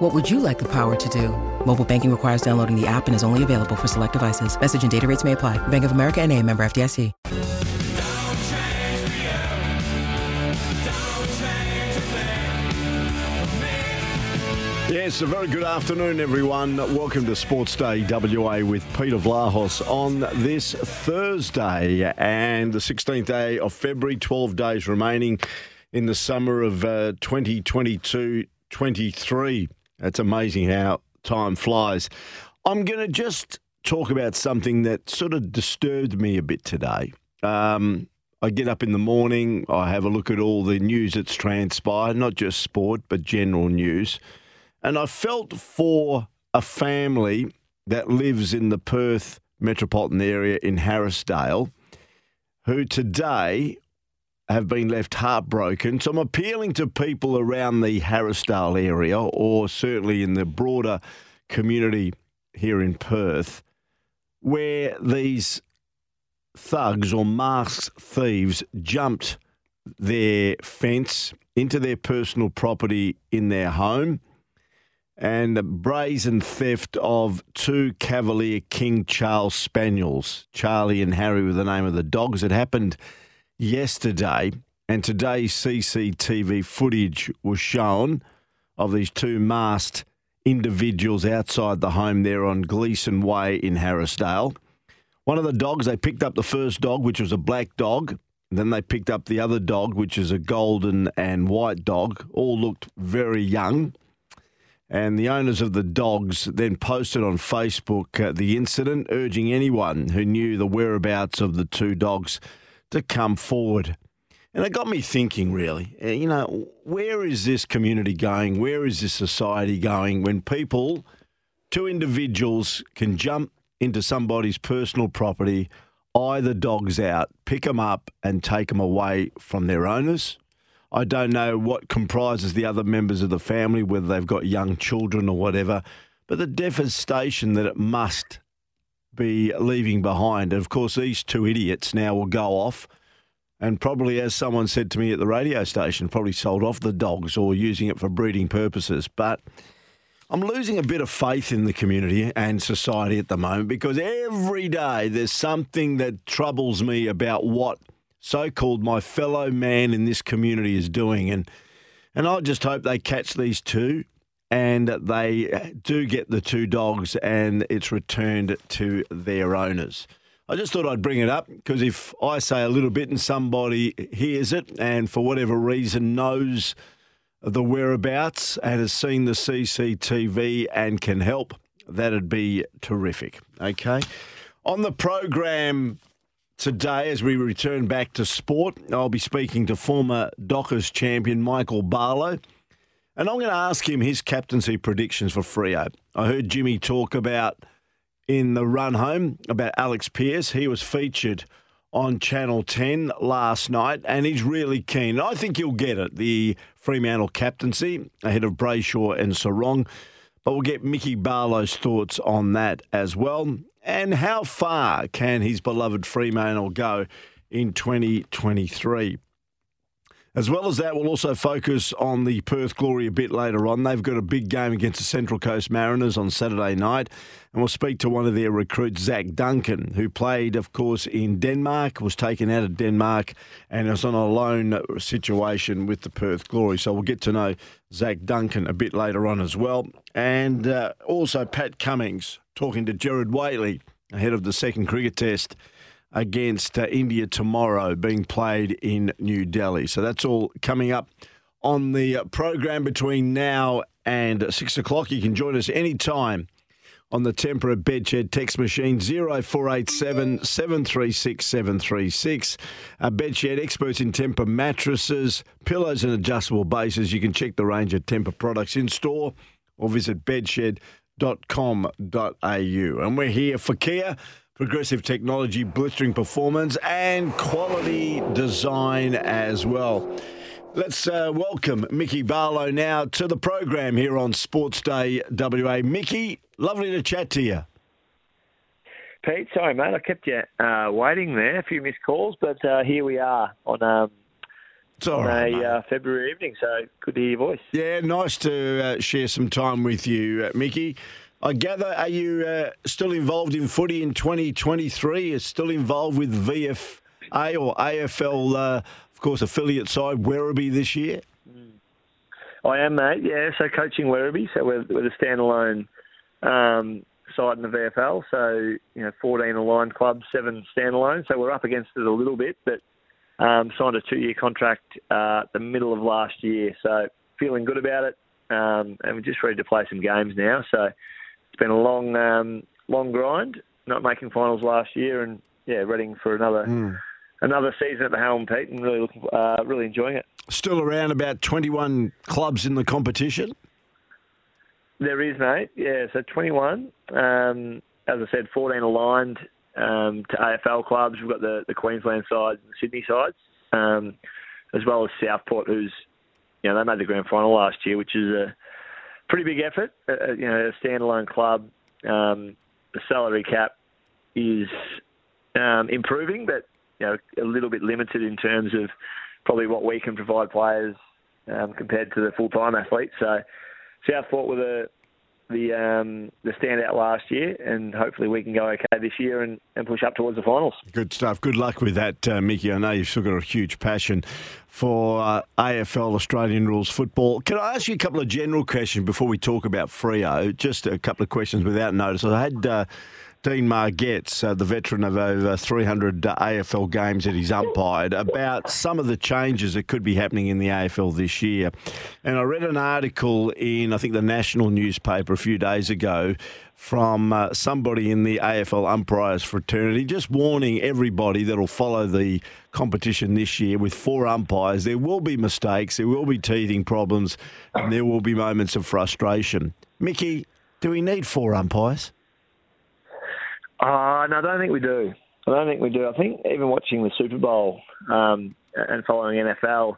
What would you like the power to do? Mobile banking requires downloading the app and is only available for select devices. Message and data rates may apply. Bank of America and a member FDIC. Yes, a very good afternoon, everyone. Welcome to Sports Day WA with Peter Vlahos on this Thursday and the 16th day of February, 12 days remaining in the summer of uh, 2022 23. It's amazing how time flies. I'm going to just talk about something that sort of disturbed me a bit today. Um, I get up in the morning, I have a look at all the news that's transpired, not just sport, but general news. And I felt for a family that lives in the Perth metropolitan area in Harrisdale who today have been left heartbroken. So I'm appealing to people around the Harrisdale area or certainly in the broader community here in Perth where these thugs or masked thieves jumped their fence into their personal property in their home and the brazen theft of two Cavalier King Charles Spaniels. Charlie and Harry were the name of the dogs. It happened yesterday, and today CCTV footage was shown of these two masked individuals outside the home there on Gleeson Way in Harrisdale. One of the dogs, they picked up the first dog, which was a black dog. Then they picked up the other dog, which is a golden and white dog. All looked very young. And the owners of the dogs then posted on Facebook uh, the incident, urging anyone who knew the whereabouts of the two dogs to come forward. And it got me thinking, really, uh, you know, where is this community going? Where is this society going when people, two individuals, can jump into somebody's personal property, eye the dogs out, pick them up, and take them away from their owners? I don't know what comprises the other members of the family, whether they've got young children or whatever, but the devastation that it must be leaving behind. And of course, these two idiots now will go off and probably, as someone said to me at the radio station, probably sold off the dogs or using it for breeding purposes. But I'm losing a bit of faith in the community and society at the moment because every day there's something that troubles me about what so called my fellow man in this community is doing. And and I just hope they catch these two and they uh, do get the two dogs and it's returned to their owners. I just thought I'd bring it up because if I say a little bit and somebody hears it and for whatever reason knows the whereabouts and has seen the CCTV and can help, that'd be terrific. Okay. On the program Today, as we return back to sport, I'll be speaking to former Dockers champion Michael Barlow. And I'm going to ask him his captaincy predictions for Freo. I heard Jimmy talk about in the run home about Alex Pearce. He was featured on Channel 10 last night, and he's really keen. I think he'll get it, the Fremantle captaincy ahead of Brayshaw and Serong. But we'll get Mickey Barlow's thoughts on that as well. And how far can his beloved Fremantle go in 2023? As well as that, we'll also focus on the Perth Glory a bit later on. They've got a big game against the Central Coast Mariners on Saturday night. And we'll speak to one of their recruits, Zach Duncan, who played, of course, in Denmark, was taken out of Denmark, and is on a loan situation with the Perth Glory. So we'll get to know Zach Duncan a bit later on as well. And uh, also Pat Cummins talking to Gerard Whateley ahead of the second cricket test against uh, India tomorrow, being played in New Delhi. So that's all coming up on the program between now and six o'clock. You can join us anytime on the Tempur Bedshed text machine 0487 736 736. Uh, bedshed experts in Tempur mattresses, pillows, and adjustable bases. You can check the range of Tempur products in store or visit bedshed.com.au. And we're here for Kia progressive technology, blistering performance, and quality design as well. Let's uh, welcome Mickey Barlow now to the program here on Sports Day WA. Mickey, lovely to chat to you. Pete, sorry, mate, I kept you uh, waiting there. A few missed calls, but uh, here we are on um, on right, a uh, February evening. So good to hear your voice. Yeah, nice to uh, share some time with you, uh, Mickey. I gather, are you uh, still involved in footy in 2023? Are still involved with VFA or AFL, uh, of course, affiliate side Werribee this year? I am, mate. Yeah, so coaching Werribee. So we're, we're the standalone um, side in the VFL. So you know, 14 aligned clubs, seven standalone. So we're up against it a little bit, but um, signed a two-year contract uh, the middle of last year. So feeling good about it, um, and we're just ready to play some games now. So been a long, um, long grind. Not making finals last year, and yeah, ready for another. Mm. Another season at the Helm, Pete, and really, looking, uh, really enjoying it. Still around about 21 clubs in the competition. There is, mate. Yeah, so 21. Um, as I said, 14 aligned um, to AFL clubs. We've got the, the Queensland sides and the Sydney sides, um, as well as Southport, who's, you know, they made the grand final last year, which is a pretty big effort. Uh, you know, a standalone club. Um, the salary cap is um, improving, but you know, a little bit limited in terms of probably what we can provide players um, compared to the full-time athletes. So Southport with a the um, the standout last year, and hopefully we can go okay this year and, and push up towards the finals. Good stuff. Good luck with that, uh, Mickey. I know you've still got a huge passion for uh, AFL Australian rules football. Can I ask you a couple of general questions before we talk about Freo? Just a couple of questions without notice. I had. Uh, Dean Margetts, uh, the veteran of over 300 uh, AFL games that he's umpired, about some of the changes that could be happening in the AFL this year. And I read an article in, I think, the national newspaper a few days ago from uh, somebody in the AFL umpires fraternity, just warning everybody that'll follow the competition this year with four umpires. There will be mistakes, there will be teething problems, and there will be moments of frustration. Mickey, do we need four umpires? Uh, no, I don't think we do. I don't think we do. I think even watching the Super Bowl um, and following NFL,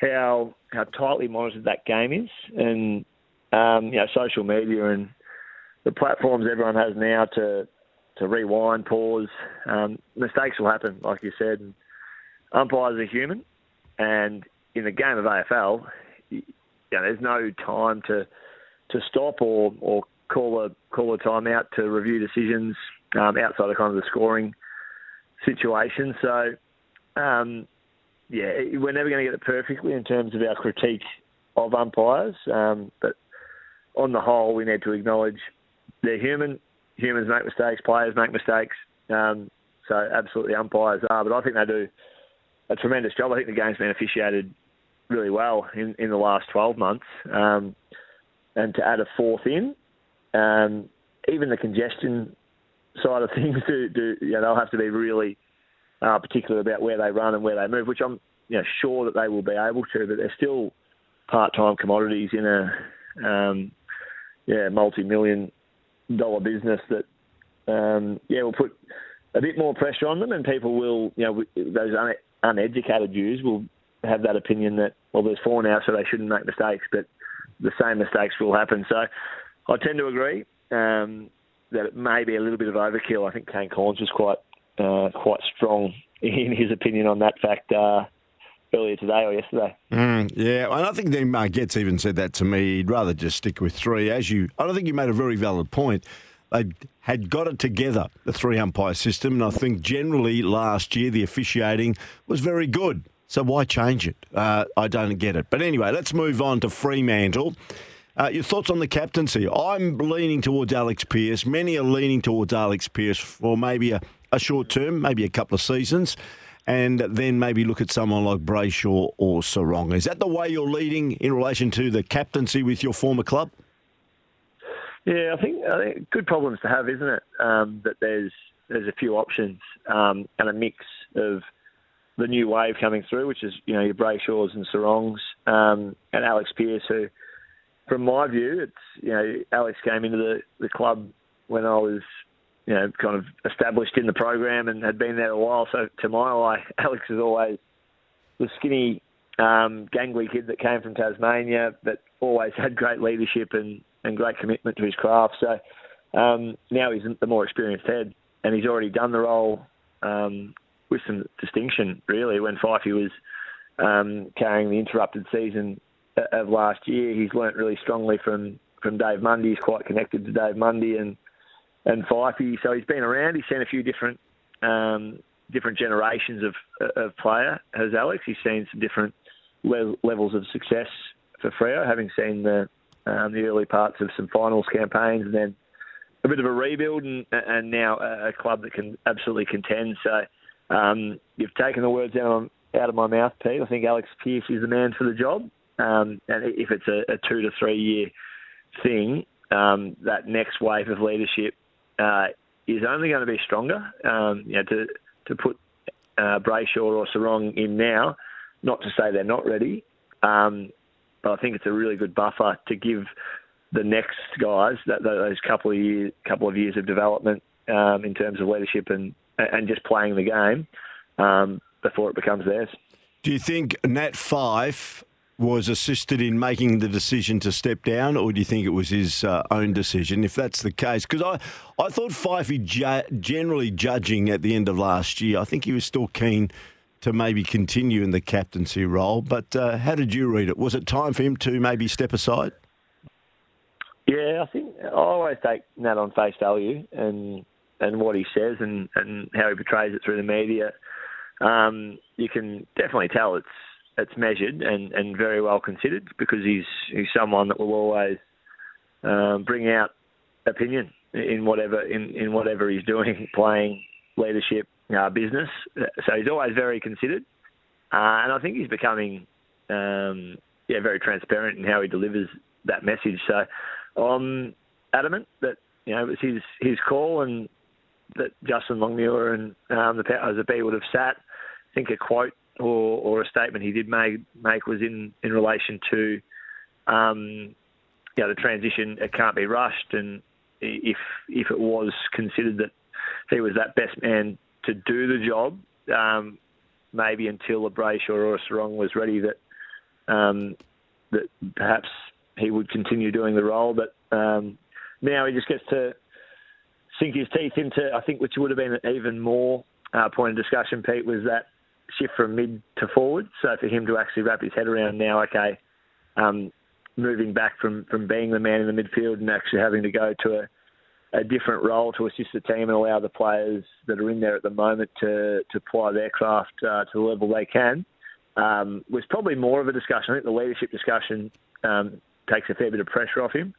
how how tightly monitored that game is, and um, you know social media and the platforms everyone has now to to rewind, pause. Um, mistakes will happen, like you said. And umpires are human, and in the game of AFL, you know, there's no time to to stop or or call a call a timeout to review decisions um, outside of kind of the scoring situation. So, um, yeah, we're never going to get it perfectly in terms of our critique of umpires, um, but on the whole, we need to acknowledge they're human. Humans make mistakes. Players make mistakes. Um, so absolutely, umpires are. But I think they do a tremendous job. I think the game's been officiated really well in, in the last 12 months. Um, and to add a fourth in, um, even the congestion side of things, do, do you know, they'll have to be really uh, particular about where they run and where they move, which I'm you know, sure that they will be able to, but they're still part-time commodities in a um, yeah multi-million dollar business that um, yeah will put a bit more pressure on them, and people will you know those un- uneducated Jews will have that opinion that well there's four now, so they shouldn't make mistakes, but the same mistakes will happen. So I tend to agree um, that it may be a little bit of overkill. I think Kane Cornes was quite uh, quite strong in his opinion on that fact uh, earlier today or yesterday. Mm, yeah, and I think then Margetts even said that to me. He'd rather just stick with three. As you, I don't think you made a very valid point. They had got it together, the three umpire system, and I think generally last year the officiating was very good. So why change it? Uh, I don't get it. But anyway, let's move on to Fremantle. Uh, your thoughts on the captaincy? I'm leaning towards Alex Pearce. Many are leaning towards Alex Pearce for maybe a, a short term, maybe a couple of seasons, and then maybe look at someone like Brayshaw or Serong. Is that the way you're leading in relation to the captaincy with your former club? Yeah, I think, I think good problems to have, isn't it? Um, that there's there's a few options um, and a mix of the new wave coming through, which is you know your Brayshaws and Serongs um, and Alex Pearce, who from my view, it's you know Alex came into the, the club when I was you know, kind of established in the program and had been there a while. So to my eye, Alex is always the skinny, um, gangly kid that came from Tasmania, but always had great leadership and, and great commitment to his craft. So um, now he's the more experienced head, and he's already done the role um, with some distinction, really. When Fyfey was um, carrying the interrupted season of last year, he's learnt really strongly from from Dave Mundy. He's quite connected to Dave Mundy and and Fyfey, so he's been around. He's seen a few different um, different generations of of player. Has Alex? He's seen some different le- levels of success for Freo, having seen the um, the early parts of some finals campaigns, and then a bit of a rebuild, and, and now a club that can absolutely contend. So um, you've taken the words out of, out of my mouth, Pete. I think Alex Pearce is the man for the job, um, and if it's a, a two to three year thing, um, that next wave of leadership uh, is only going to be stronger. Um, you know, to to put uh, Brayshaw or Serong in now, not to say they're not ready, um, but I think it's a really good buffer to give the next guys that those couple of years, couple of years of development um, in terms of leadership and and just playing the game um, before it becomes theirs. Do you think Nat Fyfe was assisted in making the decision to step down, or do you think it was his uh, own decision? If that's the case, because I, I thought Fyfey ju- generally judging at the end of last year, I think he was still keen to maybe continue in the captaincy role. But uh, how did you read it? Was it time for him to maybe step aside? Yeah, I think I always take that on face value and and what he says and, and how he portrays it through the media. Um, you can definitely tell it's it's measured and, and very well considered because he's he's someone that will always um, bring out opinion in whatever in, in whatever he's doing, playing, leadership, uh, business. So he's always very considered, uh, and I think he's becoming um, yeah very transparent in how he delivers that message. So I'm adamant that you know it was his his call and that Justin Longmuir and um, the powers that be would have sat. I think a quote or, or a statement he did make, make was in, in relation to um, you know, the transition. It can't be rushed, and if if it was considered that he was that best man to do the job, um, maybe until a Brayshaw or a Serong was ready, that um, that perhaps he would continue doing the role. But um, now he just gets to sink his teeth into, I think, which would have been an even more uh, point of discussion, Pete, was that shift from mid to forward. So for him to actually wrap his head around now, okay, um, moving back from, from being the man in the midfield and actually having to go to a, a different role to assist the team and allow the players that are in there at the moment to, to apply their craft uh, to the level they can, um, was probably more of a discussion. I think the leadership discussion um, takes a fair bit of pressure off him.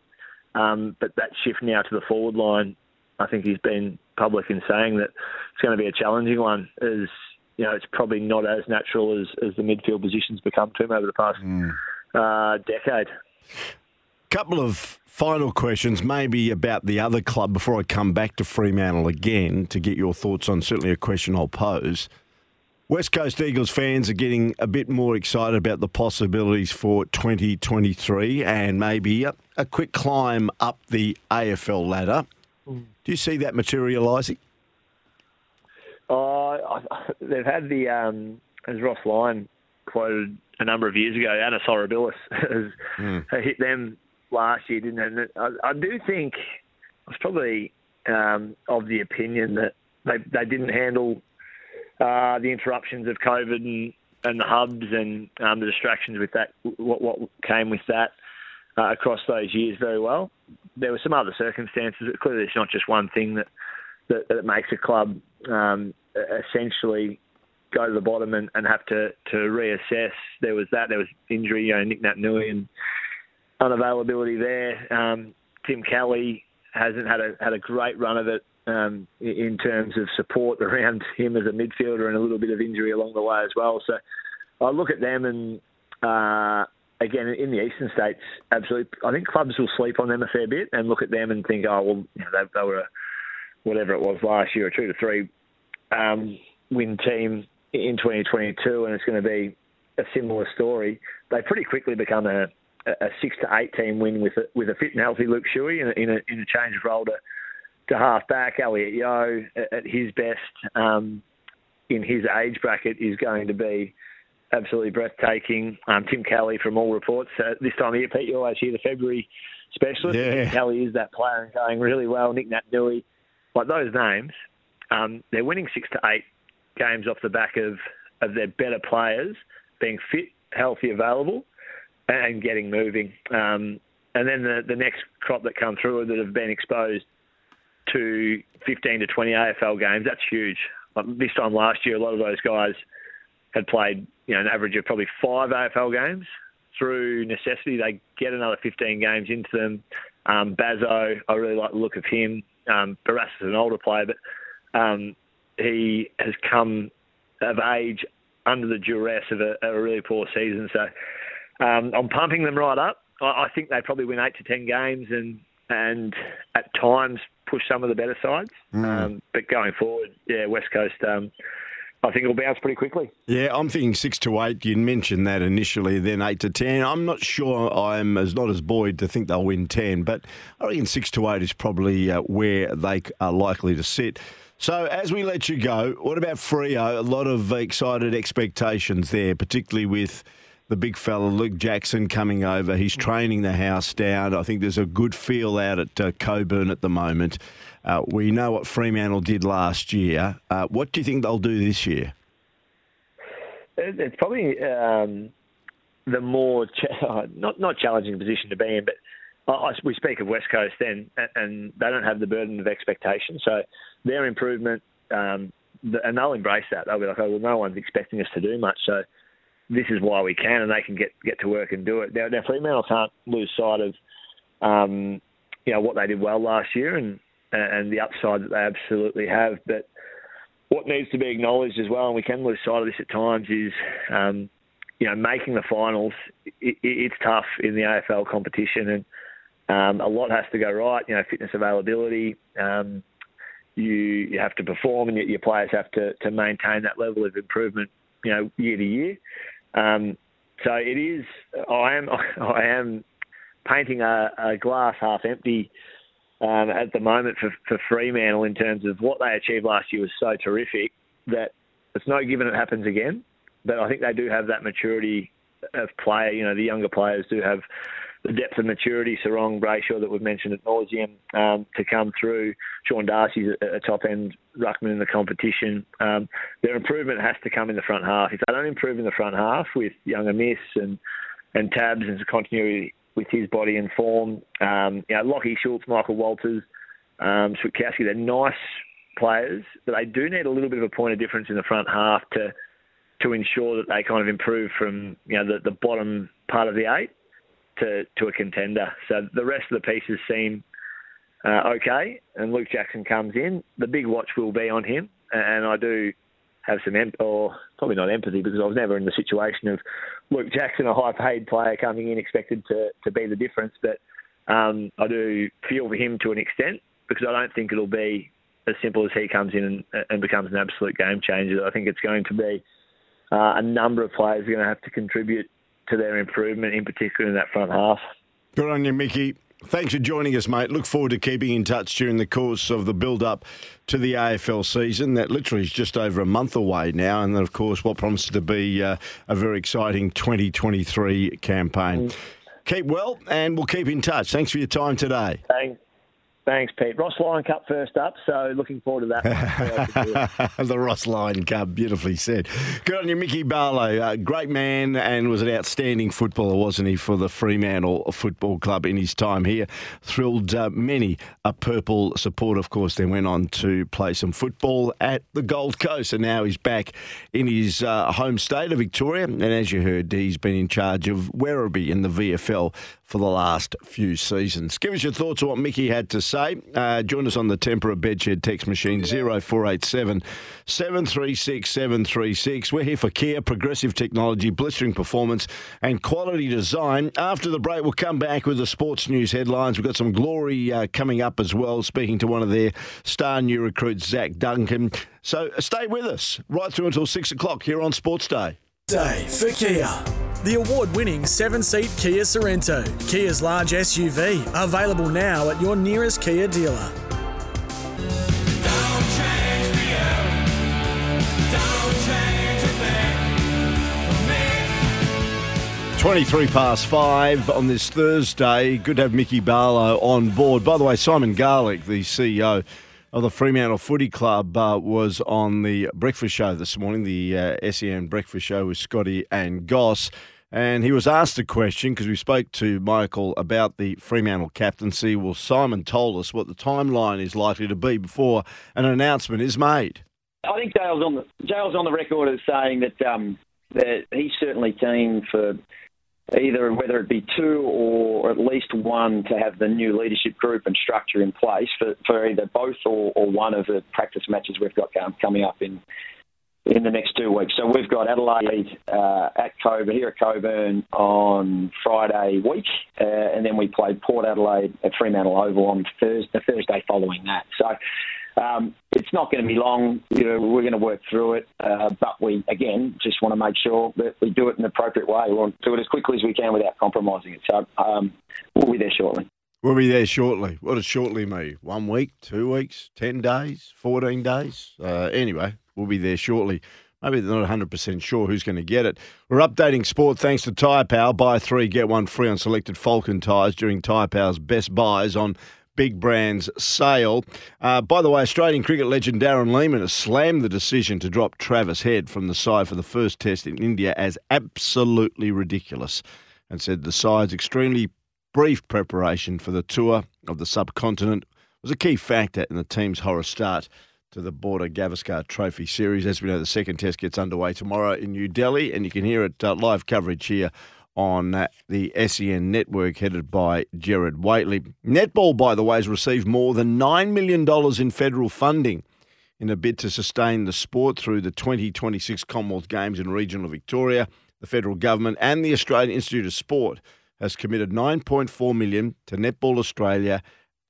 Um, but that shift now to the forward line, I think he's been public in saying that it's going to be a challenging one as you know, it's probably not as natural as, as the midfield positions become to him over the past mm. uh, decade. Couple of final questions, maybe about the other club before I come back to Fremantle again to get your thoughts on certainly a question I'll pose. West Coast Eagles fans are getting a bit more excited about the possibilities for 2023 and maybe a, a quick climb up the AFL ladder. Mm. Do you see that materialising? Oh, they've had the um, as Ross Lyon quoted a number of years ago. Annus Horribilis has mm. hit them last year, didn't it? I, I do think I was probably um, of the opinion that they they didn't handle uh, the interruptions of COVID and, and the hubs and um, the distractions with that. What what came with that uh, across those years very well. There were some other circumstances. Clearly, it's not just one thing that that, that makes a club um, essentially go to the bottom and, and have to, to reassess. There was that. There was injury, you know, Nick Naitanui and unavailability there. Um, Tim Kelly hasn't had a had a great run of it um, in terms of support around him as a midfielder and a little bit of injury along the way as well. So I look at them and uh, again in the eastern states, absolutely. I think clubs will sleep on them a fair bit and look at them and think, oh well, you know, they, they were a, whatever it was last year, a two to three um, win team in 2022, and it's going to be a similar story. They pretty quickly become a, a six to eight team win with a, with a fit and healthy Luke Shuey in a, in a, in a change of role to to half back, Elliot Yeo at, at his best um, in his age bracket is going to be absolutely breathtaking. Um, Tim Kelly, from all reports, uh, this time of year, Pete, you always hear the February specialist. Yeah. Tim Kelly is that player and going really well. Nick Naitanui, like those names, um, they're winning six to eight games off the back of, of their better players being fit, healthy, available, and getting moving. Um, and then the, the next crop that come through that have been exposed to 15 to 20 AFL games, that's huge. This time last year, a lot of those guys had played, you know, an average of probably five AFL games. Through necessity, they get another 15 games into them. Um, Bazo, I really like the look of him. Um, Barrass is an older player, but um, he has come of age under the duress of a, a really poor season. So um, I'm pumping them right up. I, I think they probably win eight to ten games and and at times push some of the better sides. Um, but going forward, yeah, West Coast. Um, I think it'll bounce pretty quickly. Yeah, I'm thinking six to eight. You mentioned that initially, then eight to ten. I'm not sure I'm as not as buoyed to think they'll win ten, but I reckon six to eight is probably uh, where they are likely to sit. So as we let you go, what about Freo? A lot of excited expectations there, particularly with the big fella Luke Jackson coming over. He's training the house down. I think there's a good feel out at uh, Cockburn at the moment. Uh, we know what Fremantle did last year. Uh, what do you think they'll do this year? It's probably um, the more cha- not not challenging position to be in, but I, I- we speak of West Coast then, a- and they don't have the burden of expectation. So their improvement, um, and they'll embrace that. They'll be like, "Oh, well, no one's expecting us to do much, so this is why we can," and they can get get to work and do it. Now, now Fremantle can't lose sight of, um, you know, what they did well last year and and the upside that they absolutely have, but what needs to be acknowledged as well, and we can lose sight of this at times, is um, you know making the finals. It, it's tough in the AFL competition, and um, a lot has to go right. You know, fitness availability. Um, you you have to perform, and your, your players have to to maintain that level of improvement. You know, year to year. Um, so it is. I am. I am painting a, a glass half empty um, at the moment for, for Fremantle in terms of what they achieved last year was so terrific that it's no given it happens again. But I think they do have that maturity of player. You know, the younger players do have the depth of maturity. Serong, Brayshaw that we've mentioned at nauseum um, to come through. Sean Darcy's a, a top end ruckman in the competition. Um, their improvement has to come in the front half. If they don't improve in the front half with younger miss and and tabs and continuity with his body and form. Um, you know, Lachie Schultz, Michael Walters, um, they're nice players, but they do need a little bit of a point of difference in the front half to to ensure that they kind of improve from you know the, the bottom part of the eight to to a contender. So the rest of the pieces seem uh, okay, and Luke Jackson comes in. The big watch will be on him, and I do have some em- or probably not empathy because I was never in the situation of Luke Jackson, a high-paid player coming in expected to to be the difference, but um, I do feel for him to an extent because I don't think it'll be as simple as he comes in and, and becomes an absolute game changer. I think it's going to be uh, a number of players are going to have to contribute to their improvement, in particular in that front half. Good on you, Mickey. Thanks for joining us, mate. Look forward to keeping in touch during the course of the build up to the AFL season. That literally is just over a month away now. And then, of course, what promises to be uh, a very exciting 2023 campaign. Keep well, and we'll keep in touch. Thanks for your time today. Thanks. Thanks, Pete. Ross Lyon Cup first up, so looking forward to that. the Ross Lyon Cup, beautifully said. Good on you, Mickey Barlow. Uh, great man and was an outstanding footballer, wasn't he, for the Fremantle Football Club in his time here. Thrilled uh, many a purple supporter, of course, then went on to play some football at the Gold Coast, and now he's back in his uh, home state of Victoria. And as you heard, he's been in charge of Werribee in the VFL for the last few seasons. Give us your thoughts on what Mickey had to say. Uh, join us on the Tempur Bedshed text machine 0487 736 736. We're here for Kia, progressive technology, blistering performance, and quality design. After the break, we'll come back with the sports news headlines. We've got some glory uh, coming up as well, speaking to one of their star new recruits, Zach Duncan. So uh, stay with us right through until six o'clock here on Sports Day. Day for Kia the award winning seven seat Kia Sorento, Kia's large SUV, available now at your nearest Kia dealer. Twenty-three past five on this Thursday. Good to have Mickey Barlow on board. By the way, Simon Garlick, the CEO of the Fremantle Footy Club, uh, was on the breakfast show this morning, the uh, SEN breakfast show with Scotty and Goss. And he was asked a question because we spoke to Michael about the Fremantle captaincy. Well, Simon told us what the timeline is likely to be before an announcement is made. I think Dale's on the Dale's on the record as saying that um, that he's certainly keen for either whether it be two or at least one to have the new leadership group and structure in place for, for either both or, or one of the practice matches we've got coming up in in the next two weeks. So we've got Adelaide uh, at Cockburn here at Cockburn on Friday week, uh, and then we play Port Adelaide at Fremantle Oval on Thursday, the Thursday following that. So um, it's not going to be long. You know, we're going to work through it, uh, but we again just want to make sure that we do it in the appropriate way. We want to do it as quickly as we can without compromising it. So um, we'll be there shortly. We'll be there shortly. What does shortly mean? One week, two weeks, ten days, fourteen days? Uh, anyway, we'll be there shortly. Maybe they're not 100% sure who's going to get it. We're updating sport thanks to Tyre Power. Buy three, get one free on selected Falken tyres during Tyre Power's best buys on big brands sale. Uh, by the way, Australian cricket legend Darren Lehmann has slammed the decision to drop Travis Head from the side for the first test in India as absolutely ridiculous and said the side's extremely brief preparation for the tour of the subcontinent was a key factor in the team's horror start to the Border Gavaskar Trophy Series. As we know, the second test gets underway tomorrow in New Delhi, and you can hear it uh, live coverage here on the SEN network headed by Gerard Whateley. Netball, by the way, has received more than $9 million in federal funding in a bid to sustain the sport through the 2026 Commonwealth Games in regional Victoria. The federal government and the Australian Institute of Sport has committed 9.4 million to Netball Australia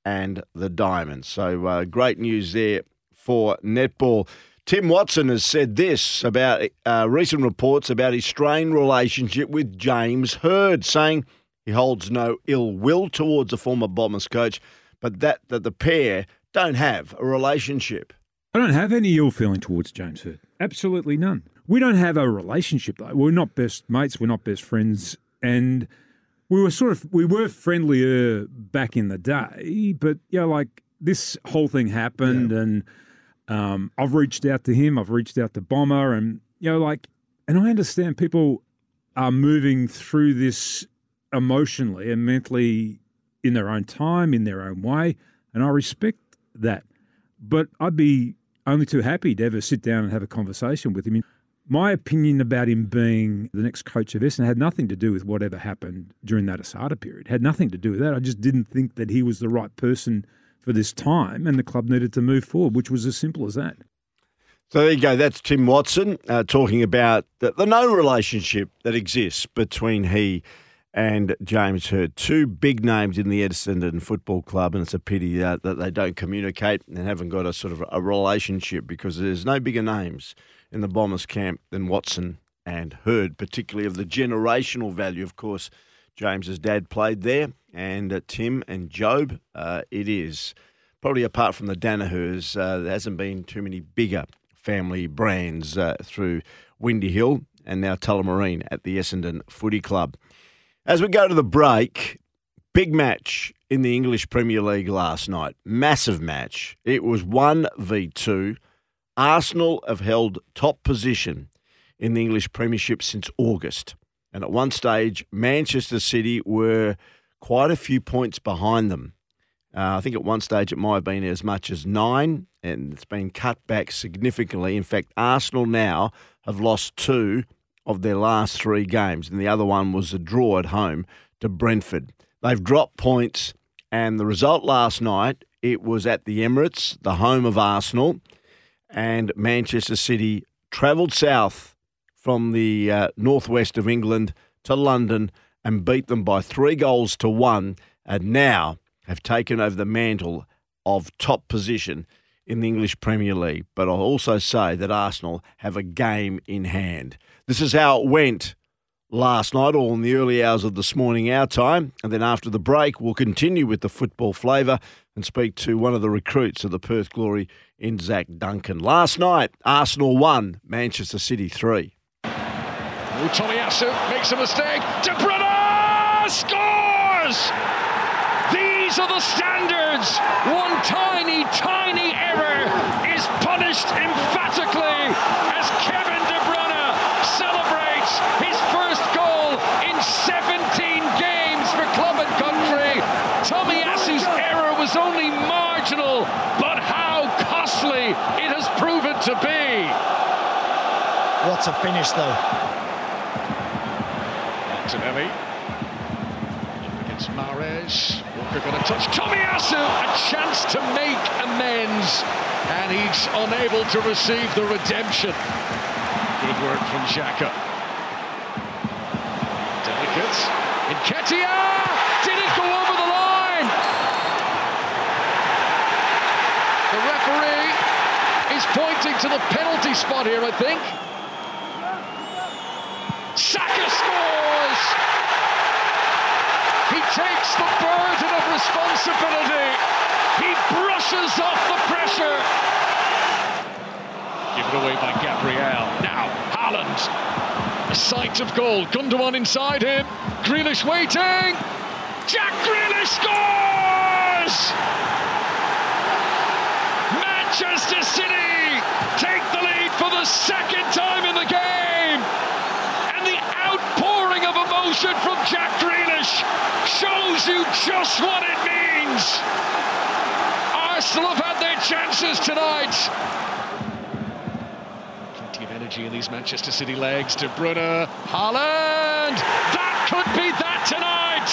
and the Diamonds. So uh, great news there for netball. Tim Watson has said this about uh, recent reports about his strained relationship with James Hird, saying he holds no ill will towards the former Bombers coach, but that, that the pair don't have a relationship. I don't have any ill feeling towards James Hird. Absolutely none. We don't have a relationship though. We're not best mates. We're not best friends, and we were sort of we were friendlier back in the day. But yeah, you know, like this whole thing happened, yeah. and um, I've reached out to him. I've reached out to Bomber, and you know, like, and I understand people are moving through this emotionally and mentally in their own time, in their own way, and I respect that. But I'd be only too happy to ever sit down and have a conversation with him. My opinion about him being the next coach of Essendon had nothing to do with whatever happened during that ASADA period. It had nothing to do with that. I just didn't think that he was the right person for this time, and the club needed to move forward, which was as simple as that. So there you go. That's Tim Watson uh, talking about the, the, no relationship that exists between he and James Hird. Two big names in the Essendon Football Club, and it's a pity uh, that they don't communicate and haven't got a sort of a relationship because there's no bigger names in the Bombers camp than Watson and Hird, particularly of the generational value. Of course, James's dad played there and uh, Tim and Joe. Uh, it is probably apart from the Danihers, uh, there hasn't been too many bigger family brands uh, through Windy Hill and now Tullamarine at the Essendon Footy Club. As we go to the break, big match in the English Premier League last night. Massive match. It was 1 v 2. Arsenal have held top position in the English Premiership since August. And at one stage, Manchester City were quite a few points behind them. Uh, I think at one stage it might have been as much as nine, and it's been cut back significantly. In fact, Arsenal now have lost two of their last three games, and the other one was a draw at home to Brentford. They've dropped points, and the result last night it was at the Emirates, the home of Arsenal, and Manchester City travelled south from the uh, northwest of England to London and beat them by three goals to one, and now have taken over the mantle of top position in the English Premier League. But I'll also say that Arsenal have a game in hand. This is how it went last night, all in the early hours of this morning, our time. And then after the break, we'll continue with the football flavour and speak to one of the recruits of the Perth Glory in Zach Duncan. Last night, Arsenal won, Manchester City 3. Tomiyasu makes a mistake. De Bruyne scores! These are the standards. One tiny, tiny error is punished emphatically as Kevin De Bruyne celebrates his first goal in 17 games for club and country. Tomiyasu's error was only marginal, but how costly it has proven to be. What a finish, though. Up against Mahrez, Walker got a touch Tomiyasu. A chance to make amends, and he's unable to receive the redemption. Good work from Xhaka. Delicate. Nketiah! Did it go over the line? The referee is pointing to the penalty spot here, I think. Saka scores! He takes the burden of responsibility. He brushes off the pressure. Given away by Gabriel. Now, Haaland. A sight of goal. Gundogan inside him. Grealish waiting. Jack Grealish scores! Manchester City take the lead for the second time in the game. And the outpouring of emotion from Jack Grealish shows you just what it means. Arsenal have had their chances tonight. Plenty of energy in these Manchester City legs. De Bruyne, Haaland. That could be that tonight.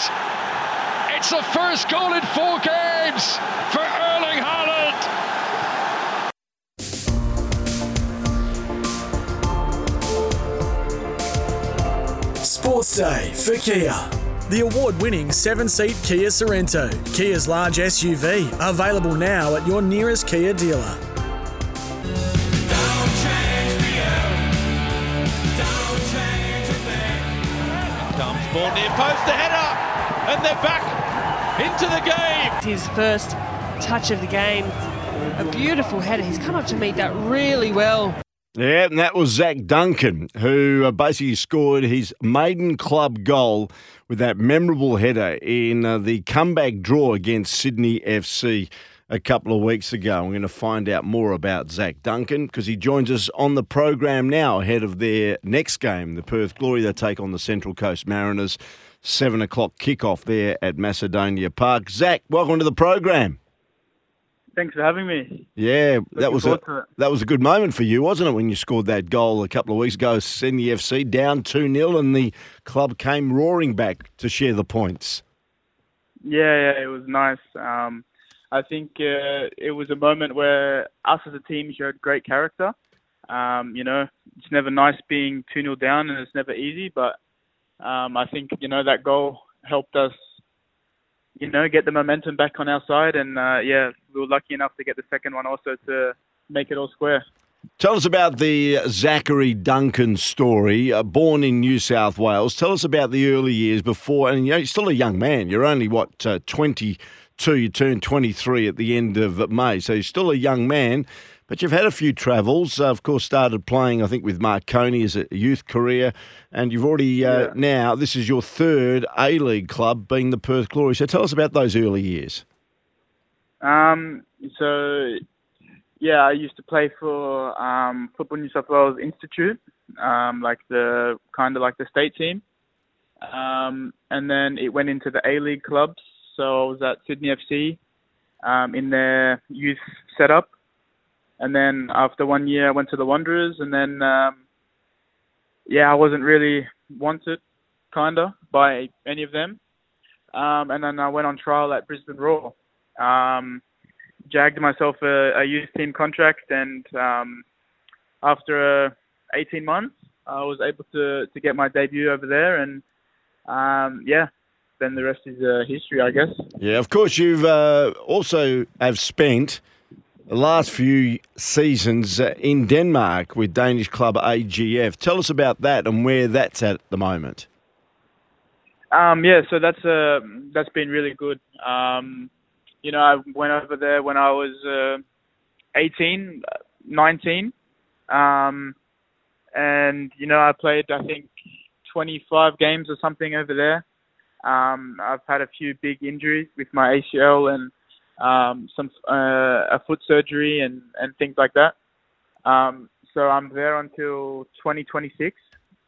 It's the first goal in four games for Erling Haaland. Sports Day for Kia. The award winning seven seat Kia Sorento, Kia's large SUV, available now at your nearest Kia dealer. Comes ball near post, the header, and they're back into the game. His first touch of the game, a beautiful header. He's come up to meet that really well. Yeah, and that was Zach Duncan, who uh, basically scored his maiden club goal with that memorable header in uh, the comeback draw against Sydney FC a couple of weeks ago. We're going to find out more about Zach Duncan because he joins us on the program now ahead of their next game, the Perth Glory. They take on the Central Coast Mariners. Seven o'clock kickoff there at Macedonia Park. Zach, welcome to the program. Thanks for having me. Yeah, that was a forward to it. that was a good moment for you, wasn't it, when you scored that goal a couple of weeks ago, Sydney FC down two 0 and the club came roaring back to share the points. Yeah, yeah, it was nice. Um, I think uh, it was a moment where us as a team showed great character. Um, you know, it's never nice being 2 0 down and it's never easy, but um, I think, you know, that goal helped us, you know, get the momentum back on our side. And uh, yeah, we were lucky enough to get the second one also to make it all square. Tell us about the Zachary Duncan story. Uh, born in New South Wales, tell us about the early years before. And you know, you're still a young man. You're only what uh, 22. You turned 23 at the end of May, so you're still a young man. But you've had a few travels. Uh, of course, started playing, I think, with Marconi as a youth career, and you've already uh, Yeah. now. This is your third A League club, being the Perth Glory. So tell us about those early years. Um, so, yeah, I used to play for um, Football New South Wales Institute, um, like the kind of like the state team, um, and then it went into the A League clubs. So I was at Sydney FC um, in their youth setup, and then after one year I went to the Wanderers, and then um, yeah, I wasn't really wanted, kinda by any of them, um, and then I went on trial at Brisbane Roar um, jagged myself a, a youth team contract, and um, after uh, 18 months, I was able to to get my debut over there, and um, yeah, then the rest is uh, history, I guess. Yeah, of course, you've uh, also have spent the last few seasons uh, in Denmark with Danish club AGF. Tell us about that and where that's at the moment. Um, yeah, so that's uh, that's been really good. Um, you know, I went over there when I was uh, 18, uh, 19, um, and you know, I played I think 25 games or something over there. Um, I've had a few big injuries with my ACL and um, some uh, a foot surgery and and things like that. Um, so I'm there until 2026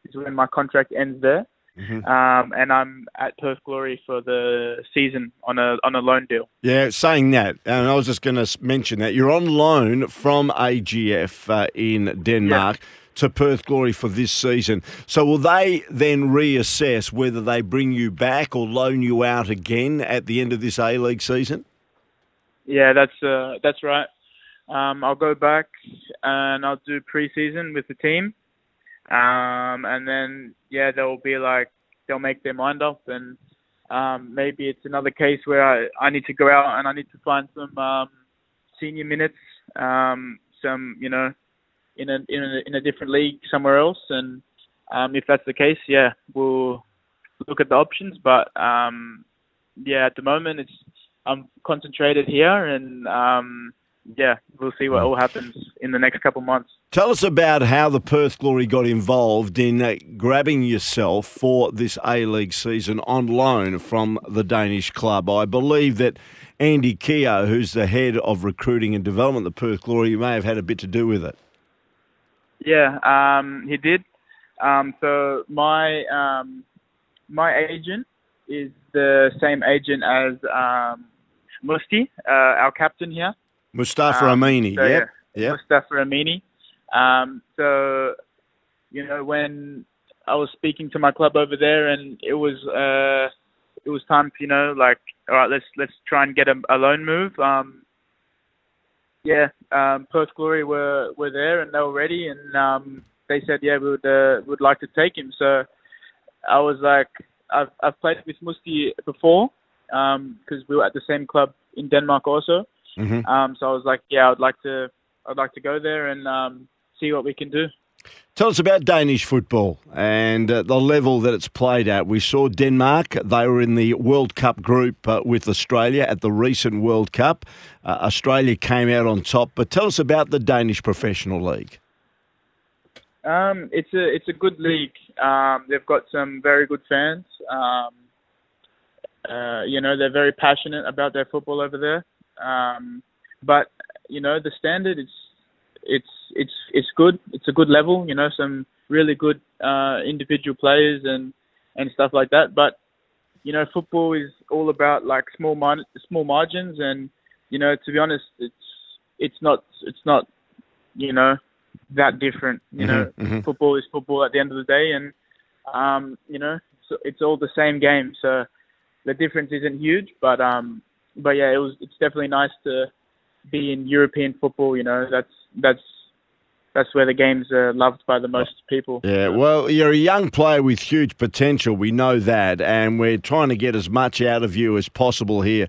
is when my contract ends there. Mm-hmm. Um, and I'm at Perth Glory for the season on a on a loan deal. Yeah, saying that, and I was just going to mention that you're on loan from AGF uh, in Denmark. To Perth Glory for this season. So, will they then reassess whether they bring you back or loan you out again at the end of this A League season? Yeah, that's uh, that's right. Um, I'll go back and I'll do pre-season with the team, um, and then yeah, they'll be like they'll make their mind up, and um, maybe it's another case where I, I need to go out and I need to find some um, senior minutes, um, some you know, in a in a in a different league somewhere else, and um, if that's the case, yeah, we'll look at the options. But um, yeah, at the moment it's I'm concentrated here, and um, yeah, we'll see what all happens in the next couple months. Tell us about how the Perth Glory got involved in uh, grabbing yourself for this A League season on loan from the Danish club. I believe that Andy Keogh, who's the head of recruiting and development at the Perth Glory, may have had a bit to do with it. Yeah, um, he did. Um, so my um, my agent is the same agent as um, Musti, uh, our captain here. Mustafa Um, Amini, so, yep. yeah, Yep. Mustafa Amini. Um, so, you know, when I was speaking to my club over there, and it was uh, it was time, you know, like, all right, let's let's try and get a, a loan move. Um, yeah, um, Perth Glory were were there and they were ready, and um, they said, yeah, we would uh, would like to take him. So I was like, I've I've played with Musti before because we were at the same club in Denmark also. Mhm. Um, so I was like, yeah, I'd like to, I'd like to go there and um, see what we can do. Tell us about Danish football and uh, the level that it's played at. We saw Denmark, they were in the World Cup group uh, with Australia at the recent World Cup. Uh, Australia came out on top, but tell us about the Danish Professional League. Um, it's a it's a good league. Um, they've got some very good fans. Um, uh, you know, they're very passionate about their football over there. Um, but you know, the standard it's it's it's it's good. It's a good level. You know, some really good uh, individual players and and stuff like that. But you know, football is all about like small mar- small margins, and you know, to be honest, it's it's not it's not you know that different. You know, Mhm, mhm. football is football at the end of the day, and um, you know, it's, it's all the same game. So the difference isn't huge, but um, but yeah, it was it's definitely nice to be in European football. You know, that's that's that's where the game's are loved by the most people. Yeah, well, you're a young player with huge potential. We know that, and we're trying to get as much out of you as possible here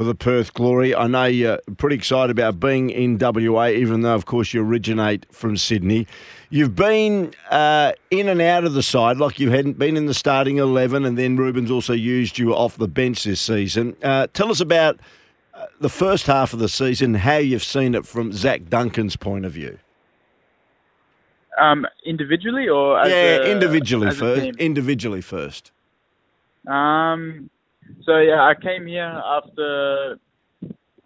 for the Perth Glory. I know you're pretty excited about being in WA, even though, of course, you originate from Sydney. You've been uh, in and out of the side, like you hadn't been in the starting 11, and then Ruben's also used you off the bench this season. Uh, tell us about uh, the first half of the season, how you've seen it from Zach Duncan's point of view. Um, individually or as yeah, a, individually first. Individually first. Um, so yeah, I came here after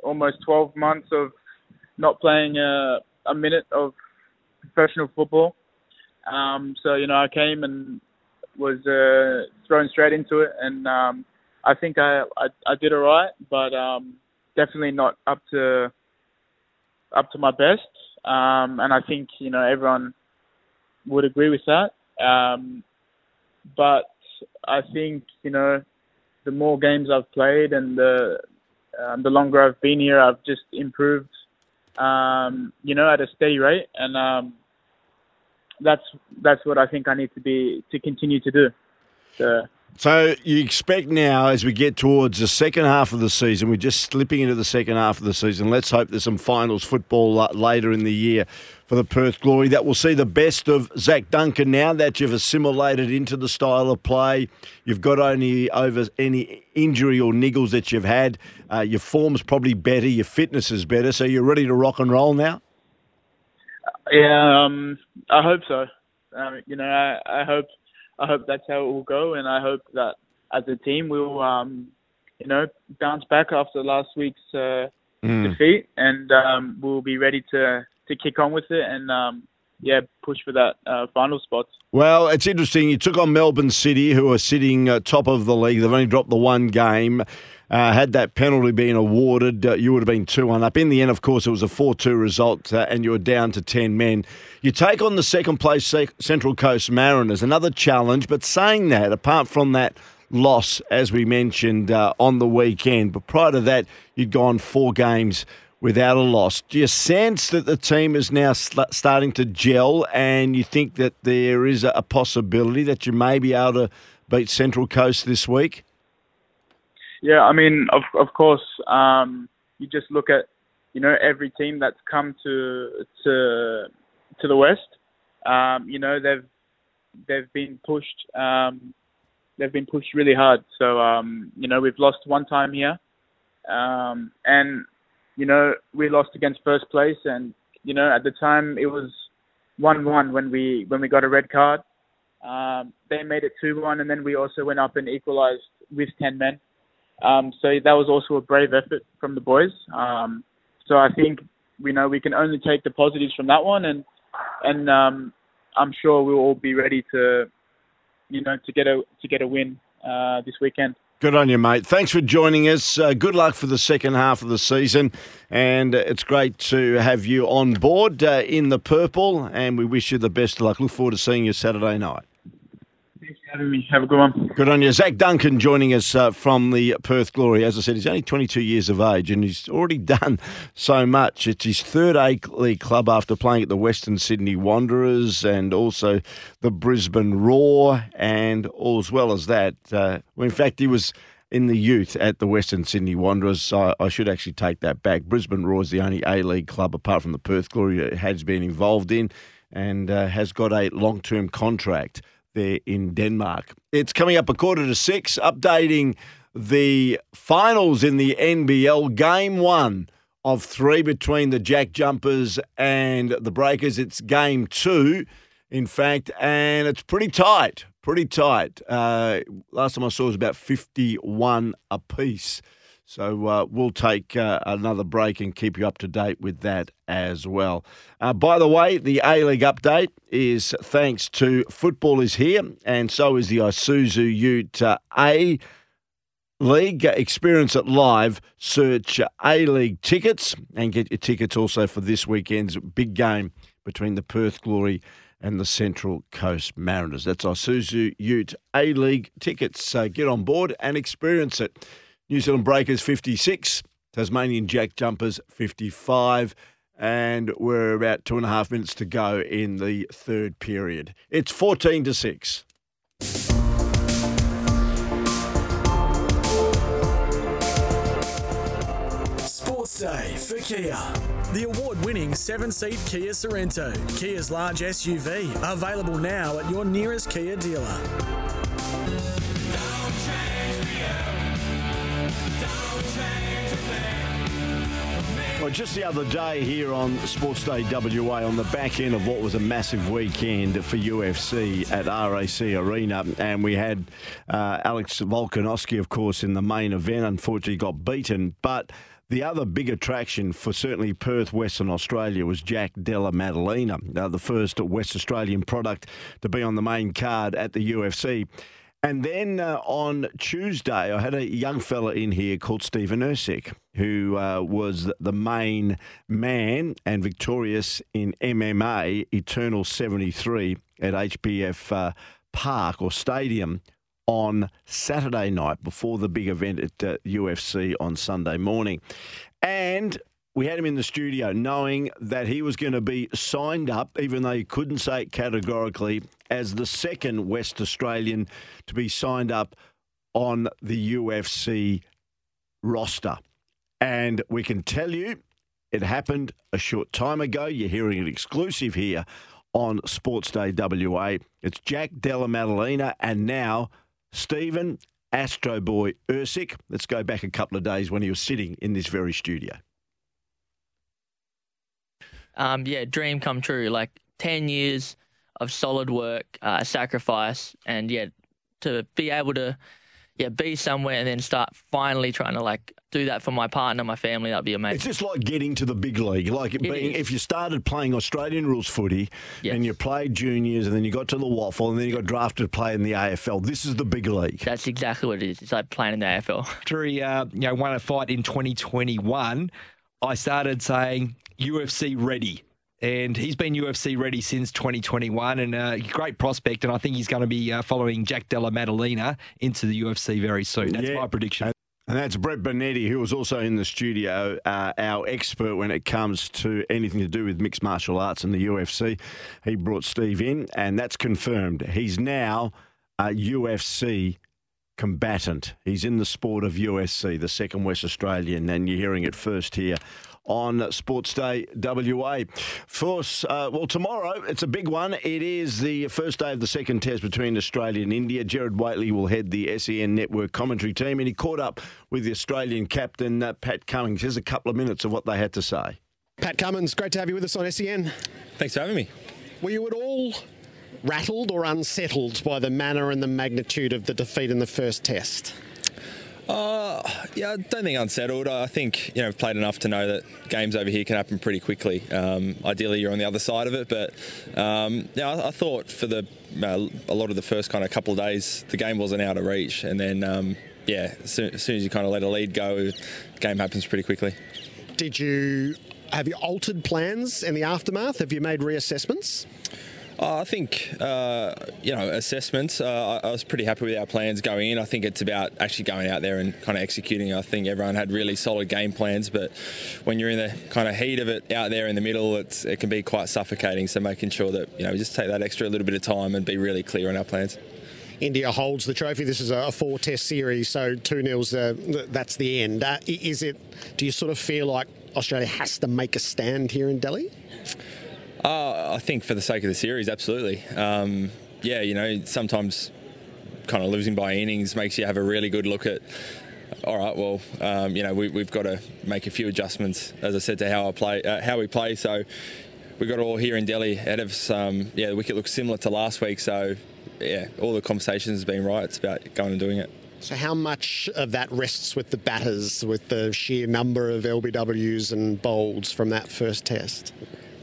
almost 12 months of not playing a, a minute of professional football. Um, so you know, I came and was uh, thrown straight into it, and um, I think I, I I did alright, but um, definitely not up to up to my best. Um, and I think you know everyone would agree with that. Um, but I think you know the more games I've played and the um, the longer I've been here, I've just improved. Um, you know, at a steady rate, and um, that's that's what I think I need to be to continue to do. So, So you expect now, as we get towards the second half of the season, we're just slipping into the second half of the season. Let's hope there's some finals football uh, later in the year for the Perth Glory that will see the best of Zach Duncan now that you've assimilated into the style of play. You've got only over any injury or niggles that you've had. Uh, your form's probably better, your fitness is better, so you're ready to rock and roll now. yeah, um, I hope so. Um, you know, I, I hope I hope that's how it will go, and I hope that as a team we'll um, you know bounce back after last week's uh, mm. defeat, and um, we'll be ready to to kick on with it and um, yeah, push for that uh, final spot. Well, it's interesting. You took on Melbourne City, who are sitting uh, top of the league. They've only dropped the one game. Uh, had that penalty been awarded, uh, you would have been 2 1 up. In the end, of course, it was a 4 2 result, uh, and you were down to 10 men. You take on the second place Central Coast Mariners, another challenge, but saying that, apart from that loss, as we mentioned uh, on the weekend, but prior to that, you'd gone four games without a loss. Do you sense that the team is now starting to gel and you think that there is a possibility that you may be able to beat Central Coast this week? Yeah, I mean, of of course, um, you just look at you know every team that's come to to to the West. Um, you know they've they've been pushed um, they've been pushed really hard. So um, you know we've lost one time here, um, and you know, we lost against first place, and you know, at the time it was one-one when we when we got a red card. Um, they made it two-one, and then we also went up and equalised with ten men. Um, so that was also a brave effort from the boys. Um, so I think we know we can only take the positives from that one, and and um, I'm sure we'll all be ready to, you know, to get a to get a win uh, this weekend. Good on you, mate. Thanks for joining us. Uh, good luck for the second half of the season. And it's great to have you on board uh, in the purple. And we wish you the best of luck. Look forward to seeing you Saturday night. Thanks for having me. Have a good one. Good on you. Zach Duncan joining us uh, from the Perth Glory. As I said, he's only 22 years of age and he's already done so much. It's his third A League club after playing at the Western Sydney Wanderers and also the Brisbane Roar. And all as well as that, uh, in fact, he was in the youth at the Western Sydney Wanderers. So I should actually take that back. Brisbane Roar is the only A League club apart from the Perth Glory that has been involved in and uh, has got a long term contract there in Denmark. It's coming up a quarter to six, updating the finals in the NBL. Game one of three between the Jack Jumpers and the Breakers. It's game two, in fact, and it's pretty tight. Pretty tight. Uh, last time I saw it was about 51 apiece. So uh, we'll take uh, another break and keep you up to date with that as well. Uh, by the way, the A League update is thanks to Football is here, and so is the Isuzu Ute A League. Experience it live. Search A League tickets and get your tickets also for this weekend's big game between the Perth Glory and the Central Coast Mariners. That's Isuzu Ute A League tickets. So get on board and experience it. New Zealand Breakers 56, Tasmanian Jack Jumpers 55, and we're about two and a half minutes to go in the third period. It's 14 to 6. Sports Day for Kia. The award winning seven seat Kia Sorento, Kia's large SUV, available now at your nearest Kia dealer. Well, just the other day here on Sports Day WA, on the back end of what was a massive weekend for UFC at RAC Arena, and we had uh, Alex Volkanovski, of course, in the main event. Unfortunately, got beaten, but. The other big attraction for certainly Perth, Western Australia, was Jack Della Maddalena, uh, the first West Australian product to be on the main card at the UFC. And then uh, on Tuesday, I had a young fella in here called Stephen Erceg, who uh, was the main man and victorious in MMA Eternal 73 at HBF uh, Park or Stadium on Saturday night before the big event at UFC uh, on Sunday morning. And we had him in the studio knowing that he was going to be signed up, even though he couldn't say it categorically, as the second West Australian to be signed up on the UFC roster. And we can tell you it happened a short time ago. You're hearing it exclusive here on Sports Day WA. It's Jack Della Maddalena and now Stephen Astro Boy Erceg. Let's go back a couple of days when he was sitting in this very studio um, yeah, dream come true. Like 10 years of solid work, uh, sacrifice, and yeah, to be able to yeah be somewhere and then start finally trying to like do that for my partner, my family. That'd be amazing. It's just like getting to the big league. Like being, if you started playing Australian rules footy Yes. and you played juniors and then you got to the WAFL and then you got drafted to play in the AFL. This is the big league. That's exactly what it is. It's like playing in the AFL. After he uh, you know, won a fight in 2021, I started saying UFC ready. And he's been UFC ready since 2021 and a great prospect. And I think he's going to be uh, following Jack Della Maddalena into the UFC very soon. That's Yeah. my prediction. And that's Brett Benetti, who was also in the studio, uh, our expert when it comes to anything to do with mixed martial arts and the UFC. He brought Steve in, and that's confirmed. He's now a UFC combatant. He's in the sport of UFC, the second West Australian, and you're hearing it first here on Sports Day WA. First, uh, well, tomorrow it's a big one. It is the first day of the second test between Australia and India. Gerard Whateley will head the SEN network commentary team, and he caught up with the Australian captain uh, Pat Cummins. Here's a couple of minutes of what they had to say. Pat Cummins, great to have you with us on SEN. Thanks for having me. Were you at all rattled or unsettled by the manner and the magnitude of the defeat in the first test? Uh, yeah, I don't think unsettled. I think you know I've played enough to know that games over here can happen pretty quickly. Um, ideally, you're on the other side of it, but um, yeah, I, I thought for the uh, a lot of the first kind of couple of days, the game wasn't out of reach, and then um, yeah, as soon, as soon as you kind of let a lead go, game happens pretty quickly. Did you have you altered plans in the aftermath? Have you made reassessments? Uh, I think, uh, you know, assessments, uh, I, I was pretty happy with our plans going in. I think it's about actually going out there and kind of executing. I think everyone had really solid game plans, but when you're in the kind of heat of it out there in the middle, it can be quite suffocating. So making sure that, you know, we just take that extra little bit of time and be really clear on our plans. India holds the trophy. This is a four test series, so 2 nils. Uh, that's the end. Uh, is it, do you sort of feel like Australia has to make a stand here in Delhi? Uh, I think for the sake of the series, absolutely. Um, yeah, you know, sometimes kind of losing by innings makes you have a really good look at. All right, well, um, you know, we, we've got to make a few adjustments, as I said, to how I play, uh, how we play. So we've got all here in Delhi ahead of us. Um, yeah, the wicket looks similar to last week. So yeah, all the conversations have been right. It's about going and doing it. So, how much of that rests with the batters, with the sheer number of LBWs and bowls from that first test?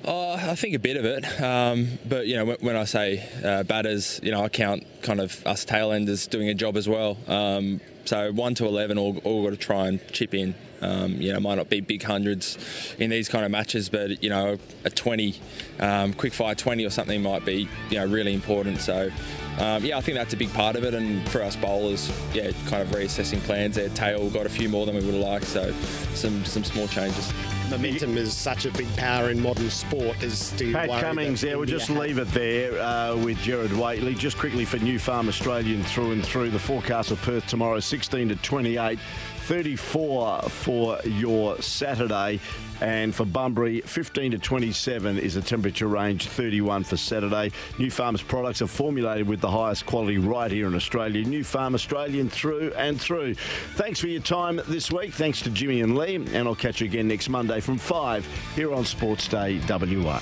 Oh, I think a bit of it, um, but you know, when, when I say uh, batters, you know, I count kind of us tailenders doing a job as well. Um, so one to eleven, all, all got to try and chip in. Um, you know, might not be big hundreds in these kind of matches, but you know, a 20, um, quick fire 20 or something might be you know really important. So. Um, yeah, I think that's a big part of it, and for us bowlers, yeah, kind of reassessing plans. Their tail got a few more than we would have liked, so some some small changes. Momentum is such a big power in modern sport. Is do Pat Cummins there. We'll just have- leave it there uh, with Gerard Whateley. Just quickly for Nufarm Australian through and through. The forecast of Perth tomorrow 16 to 28, 34 for your Saturday. And for Bunbury, 15 to 27 is the temperature range, 31 for Saturday. Nufarm's products are formulated with the highest quality right here in Australia. Nufarm Australian through and through. Thanks for your time this week. Thanks to Jimmy and Lee. And I'll catch you again next Monday from 5 here on Sports Day WA.